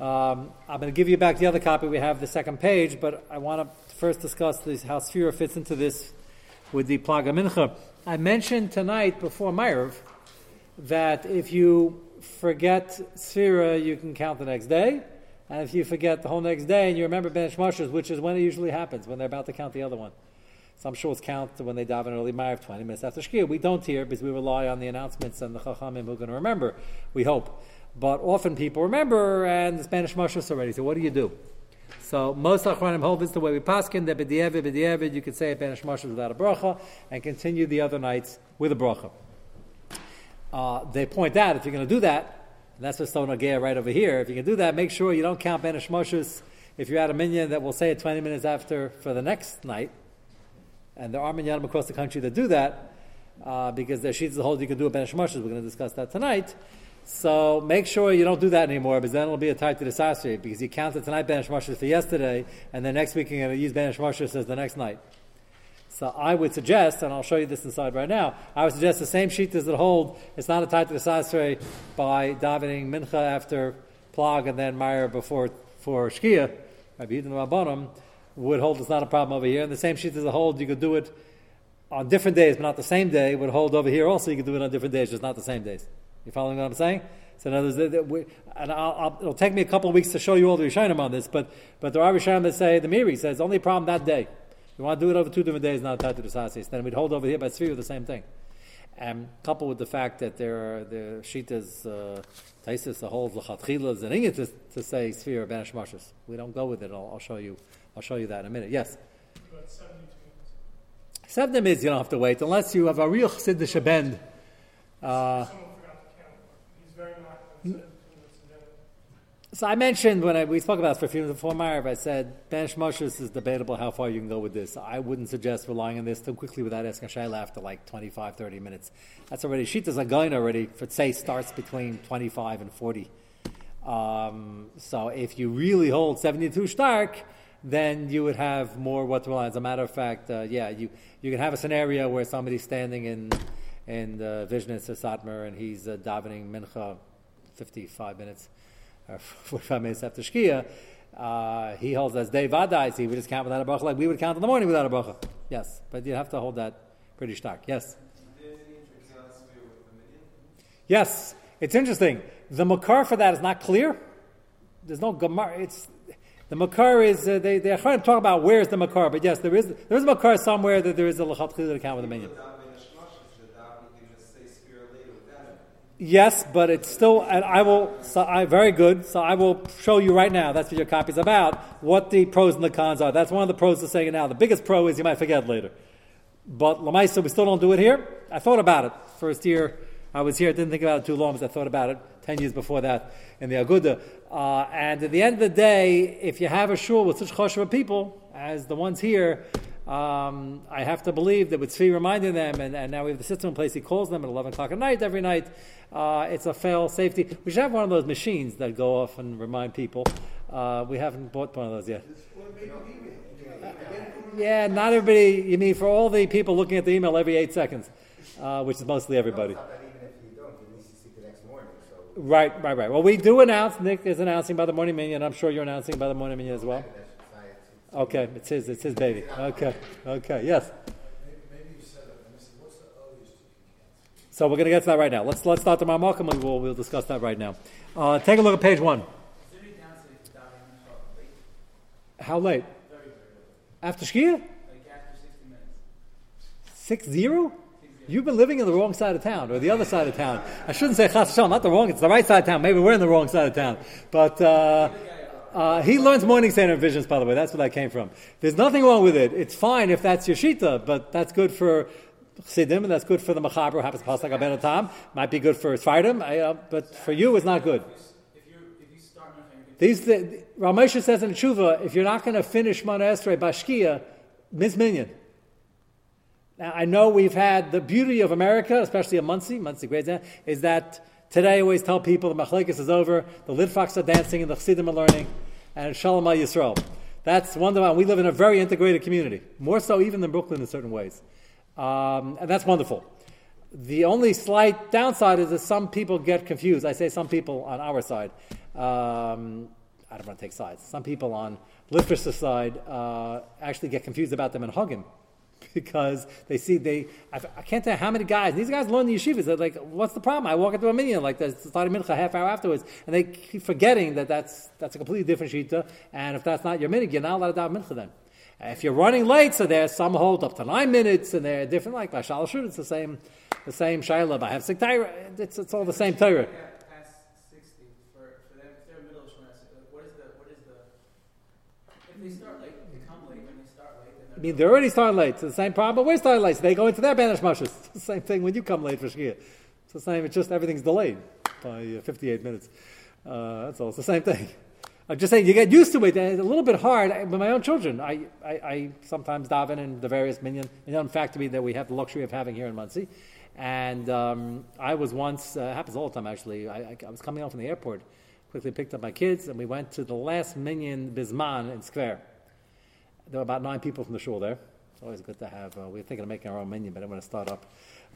Um, I'm going to give you back the other copy. We have the second page, but I want to first discuss this, how Sphira fits into this with the Plag HaMincha. I mentioned tonight before Ma'ariv that if you forget Sphira, you can count the next day. And if you forget the whole next day and you remember Ben Shmoshes, which is when it usually happens, when they're about to count the other one. Some shul's count when they daven early Ma'ariv 20 minutes after Shkia. We don't here because we rely on the announcements and the Chachamim who to remember, we hope. But often people remember and the Spanish Moshes already. So what do you do? So most Achronim hold this the way we paskin, that b'di'evid, b'di'evid, you could say a Spanish Moshes without a bracha and continue the other nights with a bracha. Uh, they point out if you're going to do that, and that's what's Stone Agea right over here, if you can do that, make sure you don't count Banish Moshes if you're at a minyan that will say it 20 minutes after for the next night and there are minyanim across the country that do that, uh, because their sheets the hold you can do a ben shemoshes. We're going to discuss that tonight. So make sure you don't do that anymore, because then it'll be a tight to sasri, because you counted tonight Banish shemoshes for yesterday, and then next week you're going to use Banish shemoshes as the next night. So I would suggest, and I'll show you this inside right now, I would suggest the same sheet does it hold, it's not a tight to sasri by davening mincha after plag and then Ma'ariv before for shkia, Rabbi Yidin Rabbanim, would hold it's not a problem over here. And the same sheet does a hold, you could do it on different days, but not the same day. Would hold over here also, you could do it on different days, just not the same days. You following what I'm saying? So in other words, and I'll, I'll, it'll take me a couple of weeks to show you all the Rishonim on this, but but there are Rishonim that say the Miri says only problem that day. You want to do it over two different days, not tied to the Sasis. Then we'd hold over here by Tzvi the same thing. And coupled with the fact that there are the Shitas, uh, Taisis, the whole Lachatchilas, and to, to say Sphere Banish Mashas. We don't go with it. I'll, I'll show you. I'll show you that in a minute. Yes? Seven is you don't have to wait unless you have a real chassid shebend. Uh, so I mentioned when I, we spoke about this for a few minutes before Marav, I said Ben Shmoshes is debatable how far you can go with this. I wouldn't suggest relying on this too quickly without asking Shayla after like 25, 30 minutes. That's already, Shita's a going already, for say, starts between 25 and 40. Um, so if you really hold 72 stark, then you would have more what to rely. As a matter of fact, uh, yeah, you, you can have a scenario where somebody's standing in in uh, or Satmar and he's uh, davening mincha 55 minutes or 45 minutes after Shkia. Uh, he holds as day vadais, he would just count without a bracha like we would count in the morning without a bracha. Yes, but you have to hold that pretty stark. Yes. Yes, it's interesting. The makar for that is not clear. There's no gemara. It's the makar is uh, they they're trying to talk about where's the makar, but yes, there is there is a makar somewhere that there is a lechatchila account with a minyan. Yes, but it's still, and I will, so I, very good. So I will show you right now, that's what your copy is about, what the pros and the cons are. That's one of the pros of saying it now. The biggest pro is you might forget later. But Lamaisa, we still don't do it here. I thought about it. First year I was here, didn't think about it too long, because I thought about it 10 years before that in the Aguda. Uh, and at the end of the day, if you have a shul with such choshev people as the ones here, um, I have to believe that with Tzvi reminding them, and, and, now we have the system in place, he calls them at 11 o'clock at night every night. Uh, it's a fail safety. We should have one of those machines that go off and remind people. Uh, we haven't bought one of those yet. Yeah, not everybody. You mean for all the people looking at the email every eight seconds, uh, which is mostly everybody. Right, right, right. Well, we do announce. Nick is announcing by the morning minyan. And I'm sure you're announcing by the morning minyan as well. Okay, it's his. It's his baby. Okay, okay, yes. So we're going to get to that right now. Let's let's start the Marmakim and we'll, we'll discuss that right now. Uh, take a look at page one. How late? After Shkia? Six zero? You've been living in the wrong side of town, or the other side of town. I shouldn't say chas not the wrong, it's the right side of town. Maybe we're in the wrong side of town. But uh, uh, he learns morning center visions, by the way. That's where that came from. There's nothing wrong with it. It's fine if that's your shita, but that's good for Chassidim, and that's good for the Machaber who happens to pass like a Tam. Might be good for Sfardim, uh, but for you, it's not good. These, the, Ramesha says in Tshuva, if you're not going to finish Mana Esrei Bashkia, Mizminyan. Now, I know we've had the beauty of America, especially a Monsey, Monsey great is that today I always tell people the Machlekes is over, the Litvaks are dancing, and the Chassidim are learning, and Shalom al Yisrael. That's wonderful. We live in a very integrated community, more so even than Brooklyn in certain ways. Um, and that's wonderful. The only slight downside is that some people get confused. I say some people on our side. Um, I don't want to take sides. Some people on Litvish side uh, actually get confused about them and hug him because they see they. I, I, can't tell how many guys. These guys learn the yeshivas. They're like, "What's the problem?" I walk into a minyan like the starting mincha half hour afterwards, and they keep forgetting that that's that's a completely different shita. And if that's not your minyan, you're not allowed to daven mincha then. If you're running late, so there's some hold up to nine minutes, and they're different. Like by Shalashut, it's the same, the same shayla. By have it's it's all the same Torah. I mean, they're already starting late. It's the same problem, but we're starting late. So they go into their banish mushes. It's the same thing when you come late for Shkia. It's the same. It's just everything's delayed by uh, 58 minutes. Uh, that's all. It's the same thing. I'm just saying, you get used to it. It's a little bit hard. With my own children, I, I, I sometimes daven in the various minyan, minyan factory that we have the luxury of having here in Monsey. And um, I was once, uh, happens all the time actually, I, I, I was coming home from the airport, quickly picked up my kids, and we went to the last minyan Bisman in Square there were about nine people from the shul there. It's always good to have. Uh, we are thinking of making our own menu, but I want to start up.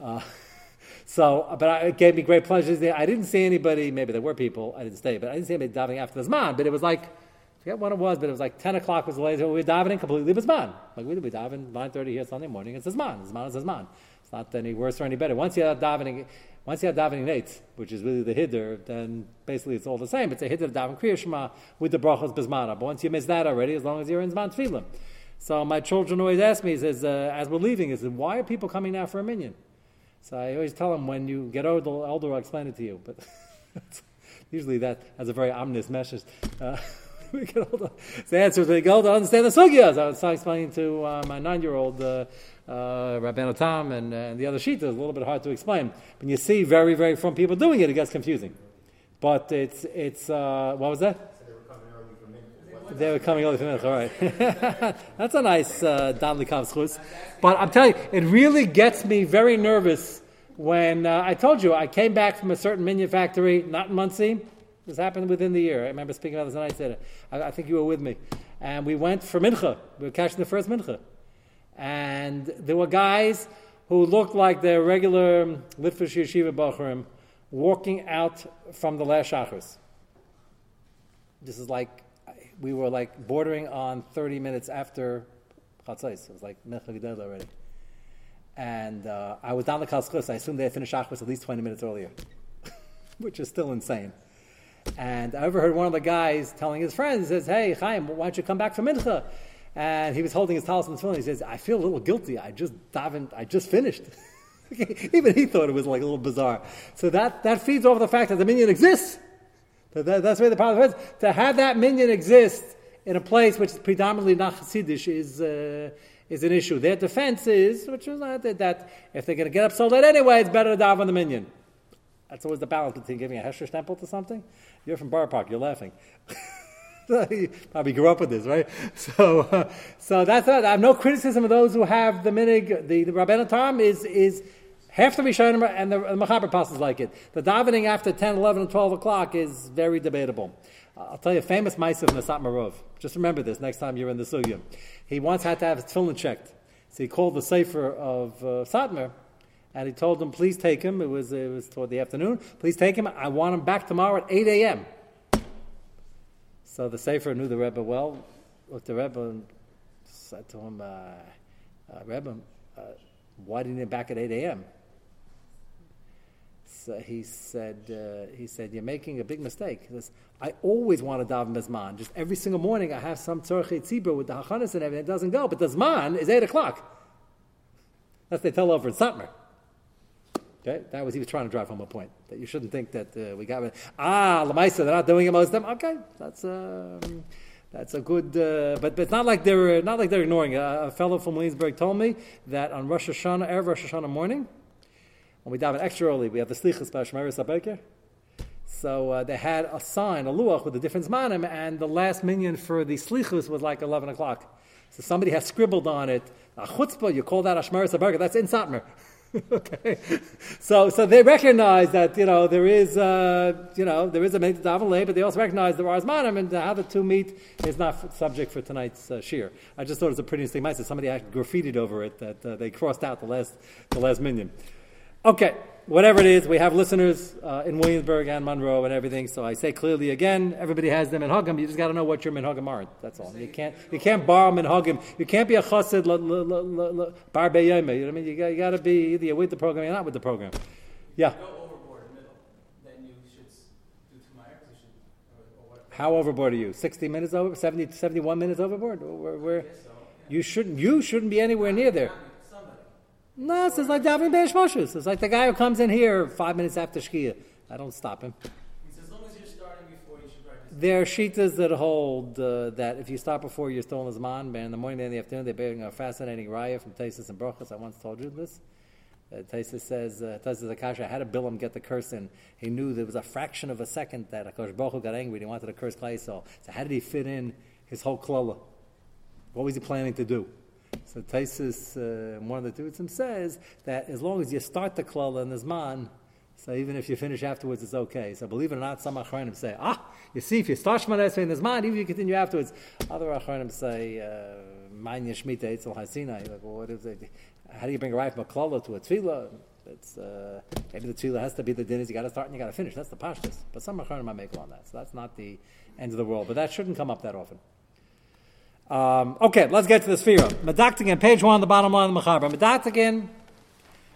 Uh, so, but I, it gave me great pleasure. I didn't see anybody. Maybe there were people. I didn't stay, but I didn't see anybody davening after the zman. But it was like, I forget what it was, but it was like ten o'clock was the latest. We were davening completely zman. Like we daven nine thirty here Sunday morning. It's zman. Zman is zman. It's not any worse or any better. Once you have davening, once you have davening nates, which is really the hiddur, then basically it's all the same. It's a hiddur daven kriya shema with the brachos bismana. But once you miss that already, as long as you're in zman tefillah. So my children always ask me, says, uh, as we're leaving, he says, why are people coming now for a minyan? So I always tell them, when you get older, I'll explain it to you. But usually that has a very ominous message. Uh, we get older. So the answer is we get older, understand the sugyas. I was explaining to uh, my nine-year-old uh, uh, Rabbeinu Tam and, uh, and the other sheet. is a little bit hard to explain. When you see very, very from people doing it, it gets confusing. But it's, it's uh, what was that? They were coming early for mincha, all right. That's a nice uh, Dan Likav's But I'm telling you, it really gets me very nervous when uh, I told you I came back from a certain minyan factory, not in Monsey. This happened within the year. I remember speaking about this and I said it. I, I think you were with me. And we went for mincha. We were catching the first mincha. And there were guys who looked like their regular Litvish Yeshiva Bachurim walking out from the last Shachris. This is like we were like bordering on 30 minutes after Chatzais. It was like Mincha already. And uh, I was down the Kalskos. I assumed they had finished Achos at least 20 minutes earlier, which is still insane. And I overheard one of the guys telling his friends, he says, Hey, Chaim, why don't you come back from Mincha? And he was holding his talisman. And he says, I feel a little guilty. I just davened, I just finished. Even he thought it was like a little bizarre. So that, that feeds off the fact that the minyan exists. That, that's where the problem is. To have that minyan exist in a place which is predominantly not Hasidish is, uh, is an issue. Their defense is, which is not that, that if they're going to get up so late anyway, it's better to dive on the minyan. That's always the balance between giving a Hesher temple to something. You're from Boro Park, you're laughing. you probably grew up with this, right? So, uh, so that's that. I have no criticism of those who have the minig. The, the Rabbeinu Tam is, is Half the Rishonim and the, the Mechaber passes like it. The davening after 10, 11, and 12 o'clock is very debatable. Uh, I'll tell you a famous Maisa of the Satmar Rov. Just remember this next time you're in the Sugya. He once had to have his tefillin checked. So he called the Sefer of uh, Satmar, and he told him, please take him. It was, it was toward the afternoon. Please take him. I want him back tomorrow at 8 a.m. So the Sefer knew the Rebbe well, looked at the Rebbe and said to him, uh, uh, Rebbe, uh, why didn't you back at 8 a.m.? uh, he said, uh, he said, you're making a big mistake. He says, I always want to daven Zman. Just every single morning I have some tzorchei tzibur with the hachanas and everything. It doesn't go. But the Zman is 8 o'clock. That's they tell over in Satmar. Okay? That was, he was trying to drive home a point. That you shouldn't think that uh, we got, it. ah, Lamaisa, they're not doing it most of them. Okay, that's, um, that's a good, uh, but, but it's not like they're, not like they're ignoring it. A, a fellow from Williamsburg told me that on Rosh Hashanah, Erev Rosh Hashanah morning, when we dive in extra early, we have the slichas by Abeker. So uh, they had a sign, a luach with a different zmanim, and the last minyan for the slichus was like 11 o'clock. So somebody has scribbled on it, a chutzpah, you call that a Shemaris that's in Satmar. okay, so so they recognize that you know there is uh, you know there is a minyan daven but they also recognize there are zmanim, and how the two meet is not subject for tonight's uh. I just thought it was a pretty interesting message. Somebody actually graffitied over it that uh, they crossed out the last the last minyan. Okay, whatever it is, we have listeners uh, in Williamsburg and Monroe and everything. So I say clearly again, everybody has them in Hagim. You just got to know what your minhagim are. That's all. You can't you can't borrow minhagim. You can't be a chassid bar You know what I mean? You got, you got to be either you're with the program or not with the program. Yeah. How overboard are you? 60 minutes over? 70, 71 minutes overboard? Where, where, you shouldn't you shouldn't be anywhere near there. No, it's like davening Be'esh Moshes. It's like the guy who comes in here five minutes after Shkia. I don't stop him. As long as you're starting before, you should practice. There are shitas that hold uh, that if you start before you're still in Zman, but in the morning and in the afternoon, they're bearing a fascinating raya from Tesis and Brochus. I once told you this. Uh, Tesis says, uh, Tesis Akasha had a Bilam get the curse in. He knew there was a fraction of a second that Akash Baruch got angry and he wanted to curse Klai So how did he fit in his whole klala? What was he planning to do? So Taisus, uh, one of the Tutzim says that as long as you start the klala in the Zman, so even if you finish afterwards, it's okay. So believe it or not, some Achronim say, ah, you see, if you start Shemana Esrei in the Zman, even if you continue afterwards. Other Achronim say, Manya Shemitah Eitzel Hasina. Like, well, what is it? How do you bring a right from a klala to a tefillah? It's, uh, maybe the tefillah has to be the dinners. You got to start and you got to finish. That's the pashtus. But some Achronim might make on that. So that's not the end of the world. But that shouldn't come up that often. Um, okay, let's get to the Sphira. Medaktigan, page one, the bottom line of the Mechaber. Medaktigan,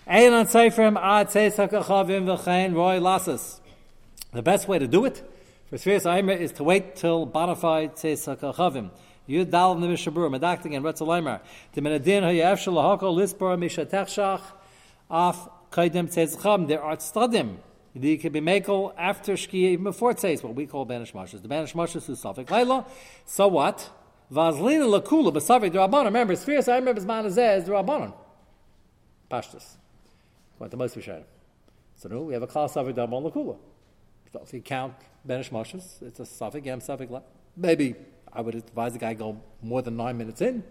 Eilan Seifrim, Ad Seisakachavim, V'chein, Roy Lassus. The best way to do it for Sphira Aimer is to wait till bonafide Seisakachavim. Yud Dal in the Mechaber, Medaktigan, Retzaleimer. The Menadin, Hayev Shalahako, Lispor, Mishatechshach, Af, Kaidim, Tzezcham. There are tzadim. The can be makel after Shkia, even before it says what we call Banish Mashas. The Banish Mashas is Suffolk Laila. So what? Vazlina lakula b'savik drabanon. Remember, spheres I remember zman azeh is drabanon. Pashtus. What the most we share. So no, we have a class savik drabanon lakula. So if you count benish moshes, it's a savik yam savik. Maybe I would advise the guy go more than nine minutes in.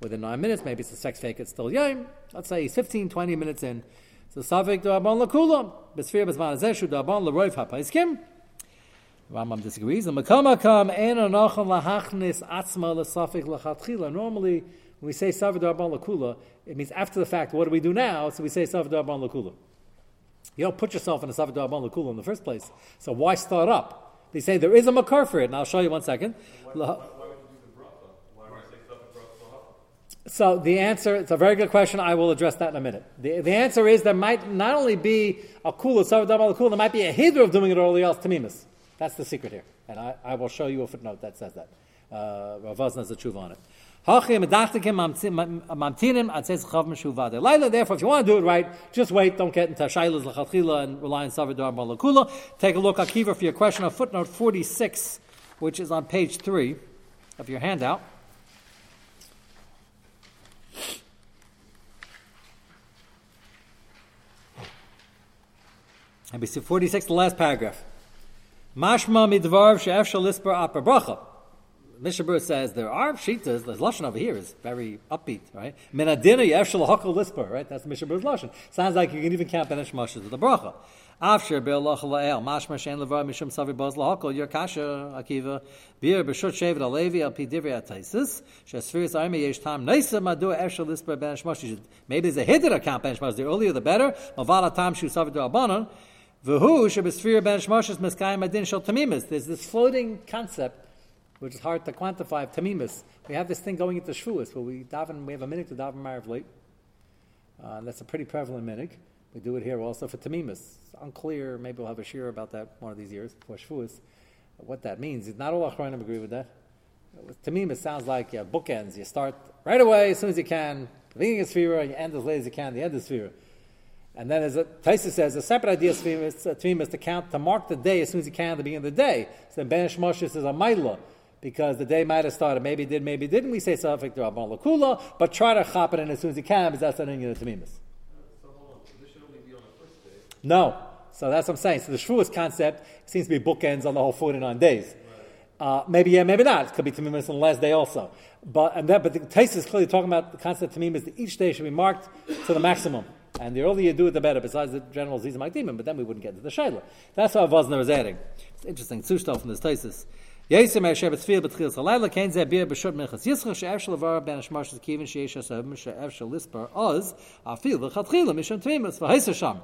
Within nine minutes, maybe it's a sex fake, it's still yom. Let's say he's 15, 20 minutes in. So savik drabanon lakula. B'sphere b'zman azeh shu drabanon l'roiv hapaiskim. Rambam disagrees. And makamakam ena nachon lahachnis atzma l'safik lachatchila. Normally, when we say savidar ban lakula, it means after the fact. What do we do now? So we say savidar ban lakula. You don't put yourself in a savidar ban lakula in the first place. So why start up? They say there is a makar for it, and I'll show you one second. So the answer, it's a very good question. I will address that in a minute. The, the answer is there might not only be a kula, savidar ban lakula, there might be a hidra of doing it early else tamimus. That's the secret here. And I, I will show you a footnote that says that. Uh, Rav has a tshuva on it. Therefore, if you want to do it right, just wait. Don't get into shailas lachatchila and rely on savidar malakula. Take a look, Akiva, for your question of footnote 46, which is on page 3 of your handout. And we see 46, the last paragraph. Mashma midvarv she'ef shalisper upper bracha. Mechaber says there are shitas. The lashon over here is very upbeat, right? Menadina yef shalahakol lisper, right? That's Mechaber's lashon. Sounds like you can even count benish mashas with the bracha. After be'alach la'el mashma shein levar mishum savi baz lahakol your kasha akiva bir b'shut shevet alevi al pi divri ataisis shesfiris yesh tam neisa madu ef shalisper benish mashas. Maybe there's a hidden count benish mashas. The earlier the better. Mavala tam shu savi do abanon. There's this floating concept, which is hard to quantify, of tamimis. We have this thing going into Shavuos, where we daven, we have a minute to daven Marav late. Uh, that's a pretty prevalent minute. We do it here also for tamimis. It's unclear, maybe we'll have a shir about that one of these years, before Shavuos. What that means, not all Achronim agree with that. Tamimis sounds like yeah, bookends. You start right away as soon as you can, the beginning of Sphira, and you end as late as you can, the end of Sphira. And then, as Taisa says, a separate idea of Tvim is to count, to mark the day as soon as you can at the beginning of the day. So then Ben Shmoshes is a Maila, because the day might have started, maybe did, maybe didn't. We say Safik Rabban Lakula, but try to chop it in as soon as you can, because that's an Indian Tamimis. No. So that's what I'm saying. So the Shavuos concept seems to be bookends on the whole 49 days. Uh, maybe yeah, maybe not. It could be Tamimis on the last day also. But and that, but the Taisa is clearly talking about the concept of Tamimis that each day should be marked to the maximum. And the earlier you do it, the better, besides the general Zizim Akdimim, but then we wouldn't get into the Shaila. That's what Wosner is adding. It's interesting. Zushtal from this thesis. Taisis. Yesem Asher Betzfir Betchilas Halayla Kain Zeh Bir B'Shut Minchas Yitzchak She'ev Shel Avar Ben Ashmash Kivin She'esh Asabim She'ev Shel Lisper Oz Afil V'Chatchila Mishon Tmimus V'Heiser Sham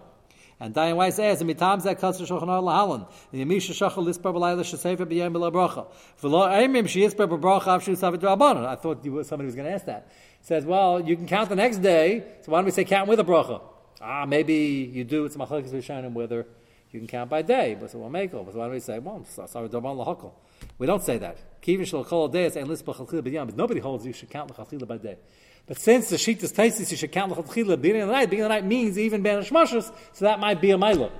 And Dayan Weiss says, "And mitam zeh kasser shulchan lahalan." And yamisha shachal lispar b'layla shesefer b'yem b'la bracha. V'lo eimim sheyispar b'bracha avshu savet rabbanon. I thought somebody was going to ask that. Says, "Well, you can count the next day. So why don't we say count with a bracha? Ah, maybe you do. It's machlekes v'shanim whether you can count by day. But so we'll make it. But why don't we say, well, sorry, rabban lahakol. We don't say that. Kivin shel kol days and lispar chalchil b'yam. Nobody holds you should count the by day. But since the sheet is tasty, you should count the beginning of the night. Beginning the night means even banish mashas, so that might be a mila.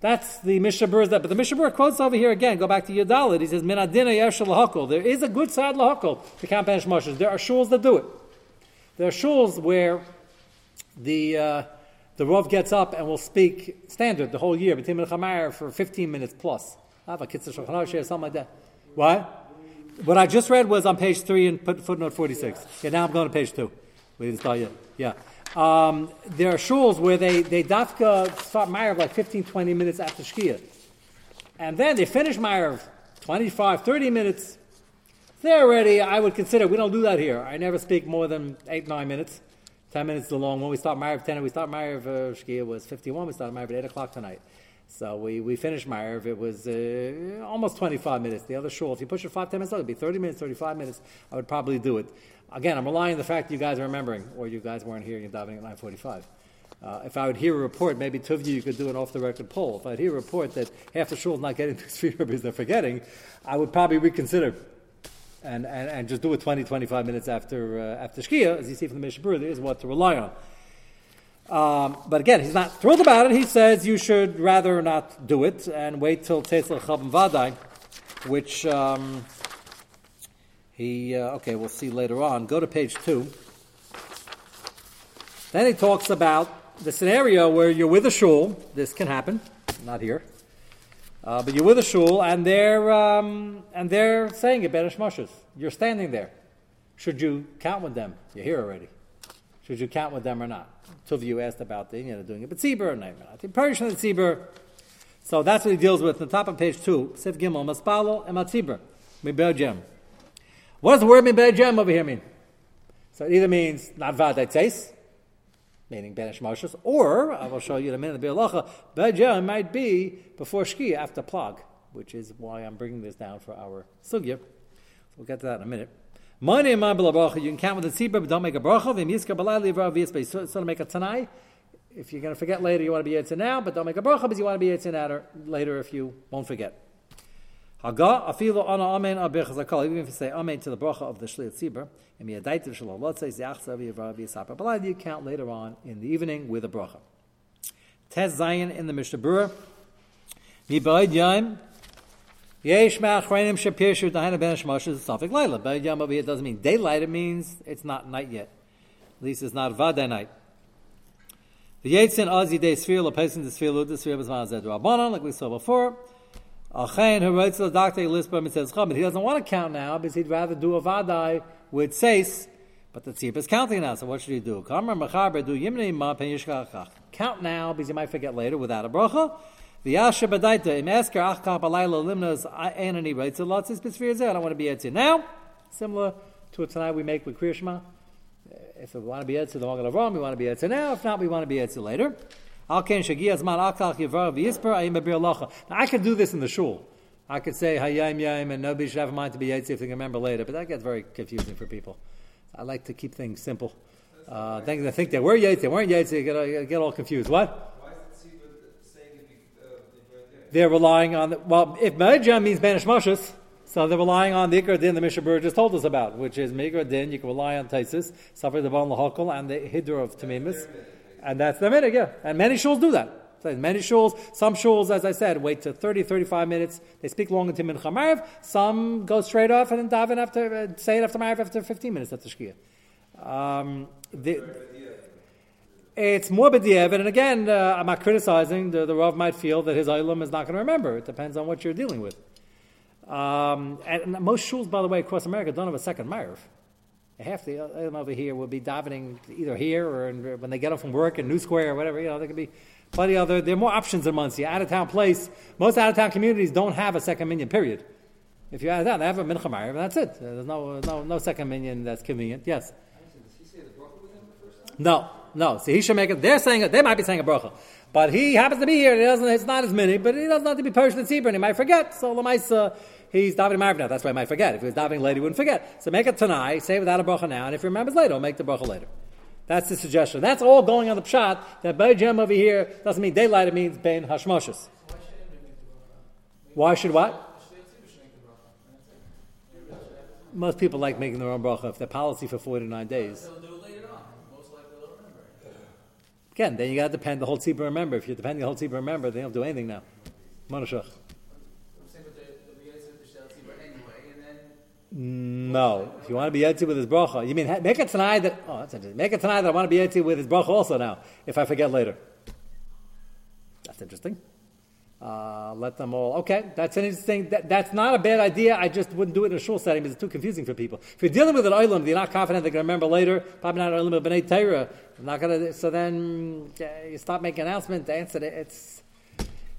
That's the Mechaber that. But the Mechaber quotes over here again. Go back to Yadalit. He says, "Minadina yeshel lahakol." There is a good side lahakol to count banish mashas. There are shuls that do it. There are shuls where the uh, the Rav gets up and will speak standard the whole year, B'tim for 15 minutes plus. I have a kitzur shulchan something like that. What? What I just read was on page three and put footnote 46. Yeah, now I'm going to page two. We didn't start yet. Yeah. Um, there are shuls where they, they dafka start Ma'ariv like 15, 20 minutes after Shkia. And then they finish Ma'ariv 25, 30 minutes. They're already, I would consider, we don't do that here. I never speak more than 8, 9 minutes. 10 minutes is the long one. We start Ma'ariv 10, we start Ma'ariv uh, Shkia was 51, we started Ma'ariv at 8 o'clock tonight. So we, we finished Ma'ariv. It was uh, almost 25 minutes. The other shul, if you push it five, 10 minutes, it would be 30 minutes, 35 minutes. I would probably do it. Again, I'm relying on the fact that you guys are remembering, or you guys weren't hearing and diving at 945. Uh, if I would hear a report, maybe two of you, you could do an off the record poll. If I'd hear a report that half the shul is not getting to three because they're forgetting, I would probably reconsider and, and, and just do it 20, 25 minutes after, uh, after Shkia. As you see from the Mechaber, there is what to rely on. Um, but again, he's not thrilled about it. He says you should rather not do it and wait till Tetzl Chabam Vadai, which um, he, uh, okay, we'll see later on. Go to page two. Then he talks about the scenario where you're with a shul. This can happen, not here. Uh, but you're with a shul, and they're um, and they're saying it shmoshes. You're standing there. Should you count with them? You're here already. Should you count with them or not? Two of you asked about the, you know, doing it, but tzibur and I think Persian and tzibur. So that's what he deals with on the top of page two. Sif Gimel, Maspalo and Matzibur. Miberjem. What does the word Miberjem over here mean? So it either means not vadai meaning banish moshes, or I will show you in a minute the Bialacha, Berjem might be before Shki after Plag, which is why I'm bringing this down for our sugya. We'll get to that in a minute. Money in my bracha, you can count with the tzibur, but don't make a bracha. Vim yiska balai livra v'yisbei. So to make a tanai. If you're going to forget later, you want to be yitzin now, but don't make a bracha because you want to be yitzin later if you won't forget. Haga afilu ana amen abich zakal. Even if you say amen to the bracha of the shliat tzibur, and miyadaitiv shalom, let's say zachsa v'yivra v'yisapa. Balai you count later on in the evening with a bracha. Tez Zayin in the Mishnah Berurah. Mi ba'id yaim Yesh ma'achreinim shmosh is safik laila. But yom over doesn't mean daylight. It means it's not night yet. At least it's not vada night. The yetzin azi day sphere lepesin the sphere lud the sphere was mazed rabbanon like we saw before. Achain who writes the doctor Lisbon and says but he doesn't want to count now because he'd rather do a vadai with seis. But the tzip is counting now, so what should he do? Count now because you might forget later without a bracha. The Yasha Badaita, im Esker Achka Balayla Limnas Anani a lot says I don't want to be Etzir now. Similar to what tonight we make with Kriya Shema. If we want to be Etzir the Magen Avraham, we want to be Etzir now. If not, we want to be Etzir later. Yivra V'Yisper Lacha. Now I could do this in the shul. I could say Hayim Yayim and nobody should have a mind to be Etzir if they can remember later, but that gets very confusing for people. I like to keep things simple. Uh, they think they were Yates, they weren't Yates, they get, get all confused. What? They're relying on the, well, if Ma'ajam means Banish Mashas, so they're relying on the Ikra Din the Mechaber just told us about, which is Mikra Din, you can rely on Taisis, the Bon Lahokal, and the Hidra of Tamimis, and that's the minute, yeah. And many shuls do that. So many shuls, some shuls, as I said, wait to 30, 35 minutes. They speak long into Mincha Mariv. Some go straight off and then daven after, uh, say it after Mariv after 15 minutes after Shkia. Um, the, it's more b'diavad, and again, uh, I'm not criticizing. The, the Rav might feel that his Olam is not going to remember. It depends on what you're dealing with. Um, and, most shuls, by the way, across America don't have a second Ma'ariv. Half the Olam over here will be davening either here or in, when they get up from work in New Square or whatever. You know, there could be plenty other. There are more options in Monsey. Out of town place, most out of town communities don't have a second minyan. Period. If you're out of town, they have a mincha Ma'ariv, and that's it. There's no no no second minyan that's convenient. Yes. No. No, so he should make it. They're saying it. They might be saying a bracha, But he happens to be here, and he doesn't, it's not as many, but he doesn't have to be Persian and Tzibur, and he might forget. So Lamaisa, he's davening Marv now. That's why he might forget. If he was davening later, he wouldn't forget. So make it tonight, say it without a bracha now, and if he remembers later, he'll make the bracha later. That's the suggestion. That's all going on the pshat. That Bay Jem over here doesn't mean daylight, it means Bain Hashmoshes. Why should what? Most people like making their own bracha if their policy for 49 days. They'll do it later on. Most likely they'll remember. Again, then you got to depend the whole tzibur remember. If you're depending the whole tzibur remember, they don't do anything now. Monoshach. I'm saying with the, the B'yetz with the Shel Tzibur anyway, and then No. If you want to be yetzi with his bracha, you mean make it tonight that oh that's interesting. Make it tonight that I want to be yetzi with his bracha also now. If I forget later, that's interesting. Uh, let them all. Okay, that's an interesting. That, that's not a bad idea. I just wouldn't do it in a shul setting because it's too confusing for people. If you're dealing with an oilam, you're not confident they're going to remember later. Probably not an oilam of bnei Torah. Not going to. So then you stop making announcement. Answer it. It's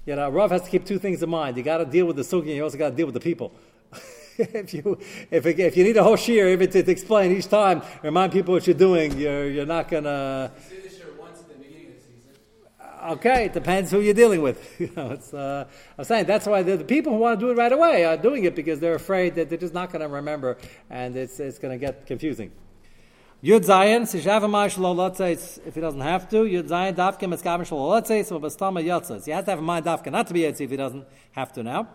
you know, Rav has to keep two things in mind. You got to deal with the sugi, and you also got to deal with the people. if you if, if you need a whole shear even to, to explain each time, remind people what you're doing, you're you're not gonna. you say this year once at the beginning of the season. Okay, it depends who you're dealing with. you know, it's. Uh, I'm saying that's why the, the people who want to do it right away are doing it because they're afraid that they're just not going to remember, and it's it's going to get confusing. Yud Zayin, Sishavamash Lolotzeis, if he doesn't have to. Yud Zayin, Dafkim, Eskamish Lolotzeis, or Bastama Yotzes. He has to have in mind Dafka not to be Yetzi if he doesn't have to now.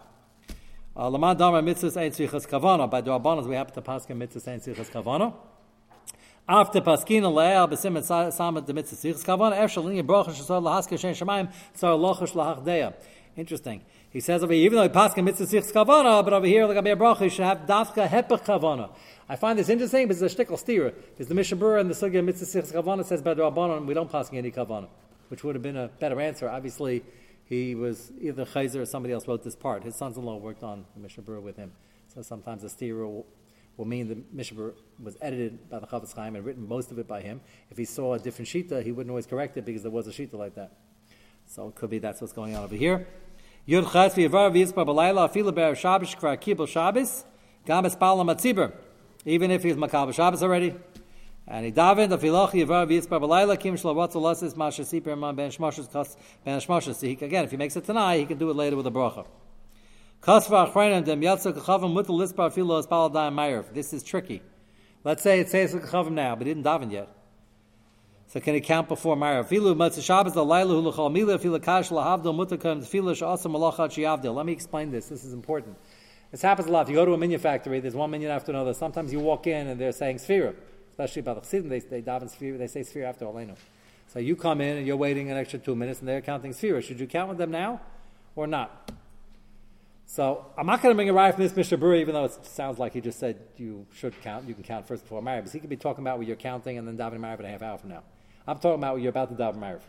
Uh, Laman Dama Mitzvahs Ein Tzrichas Kavana. By Durabanas, we happen to pass Mitzvahs Ein Tzrichas Kavana. After Paskina Le'el B'sim et Samet the Mitzvah Tzrichas Kavana, Efshal Linya Brocha Shesod Lahaska Shen Shemaim Tzar Lochash Lahachdeya. Interesting. He says over here, even though he paskin mitzvah sichs kavana, but over here, like a bracha, you should have dafka hepech kavana. I find this interesting because it's a shtickle steer. Because the Mishnah Berurah and the Sugya mitzvah sichs kavana says by Rabbanon, we don't paskin any kavana, which would have been a better answer. Obviously, he was either Chayzer or somebody else wrote this part. His sons-in-law worked on the Mishnah Berurah with him. So sometimes the steer will mean the Mishnah was edited by the Chofetz Chaim and written most of it by him. If he saw a different shita, he wouldn't always correct it because there was a shita like that. So it could be that's what's going on over here. Yud Ches v'Yavar b'Layla afilu be'er Shabbos Shabbos even if he's makabel Shabbos already. And he davened afiloch Yavar v'Yitzbar b'Layla kim shlo rotzel lasis masha siper man ben shmoshes kas ben can- again, if he makes it tonight, he can do it later with a bracha. This is tricky. Let's say it says chavim now, but he didn't daven yet. So can he count before Shiavdil. Let me explain this. This is important. This happens a lot. If you go to a minyan factory, there's one minyan after another. Sometimes you walk in and they're saying Sphira, especially by the Chassidim. They they daven Sphira. They say Sphira after Olenu. So you come in and you're waiting an extra two minutes and they're counting Sphira. Should you count with them now or not? So I'm not going to bring a ride from this Mishnah Berurah, even though it sounds like he just said you should count. You can count first before Marib. Because he could be talking about what you're counting and then davening Marib in a half hour from now. I'm talking about what you're about to daven Marib.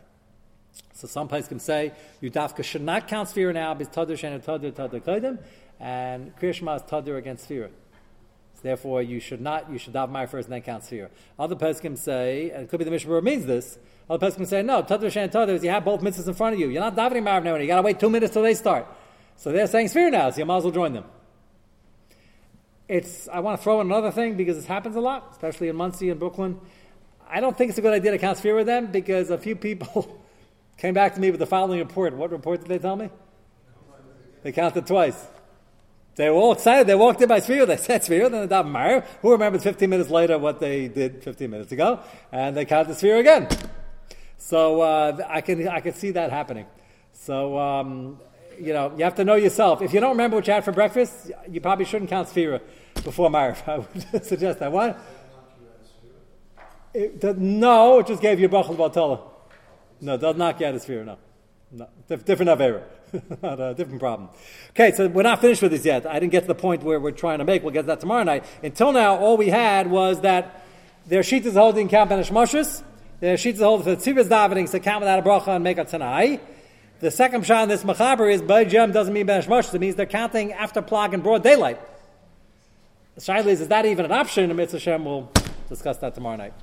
So some place can say you dafka should not count Sphira now because tadur shenu tadur tadur kodim, and Kriyashma is tadur against Sphira. Therefore, you should not. You should daven Marib first and then count Sphira. Other poskim say, and it could be the Mishnah means this. Other poskim say, no, tadur shenu tadur is you have both mitzvahs in front of you. You're not davening Marib now. You got to wait two minutes till they start. So they're saying sphere now, so you might as well join them. It's. I want to throw in another thing because this happens a lot, especially in Monsey and Brooklyn. I don't think it's a good idea to count sphere with them because a few people came back to me with the following report. What report did they tell me? They counted twice. They were all excited. They walked in by Sphere. They said Sphere. Then they davened Ma'ariv. Who remembers 15 minutes later what they did 15 minutes ago? And they counted Sphere again. So uh, I can I can see that happening. So um, you know you have to know yourself. If you don't remember what you had for breakfast, you probably shouldn't count Sphira before Ma'ariv. I would suggest that. What? It, no, it just gave you a Bachal Batala. No, does not get a sphere, no. no. Dif- different Avera. not a different problem. Okay, so we're not finished with this yet. I didn't get to the point where we're trying to make. We'll get to that tomorrow night. Until now, all we had was that their sheet is holding count ben Hashmoshes. Their sheet is holding for the tzivas davening, so count without a bracha and make a tanai. The second shot in this machaber is by doesn't mean ben. It means they're counting after plag in broad daylight. The is, is that even an option in Mitzvah? We'll discuss that tomorrow night.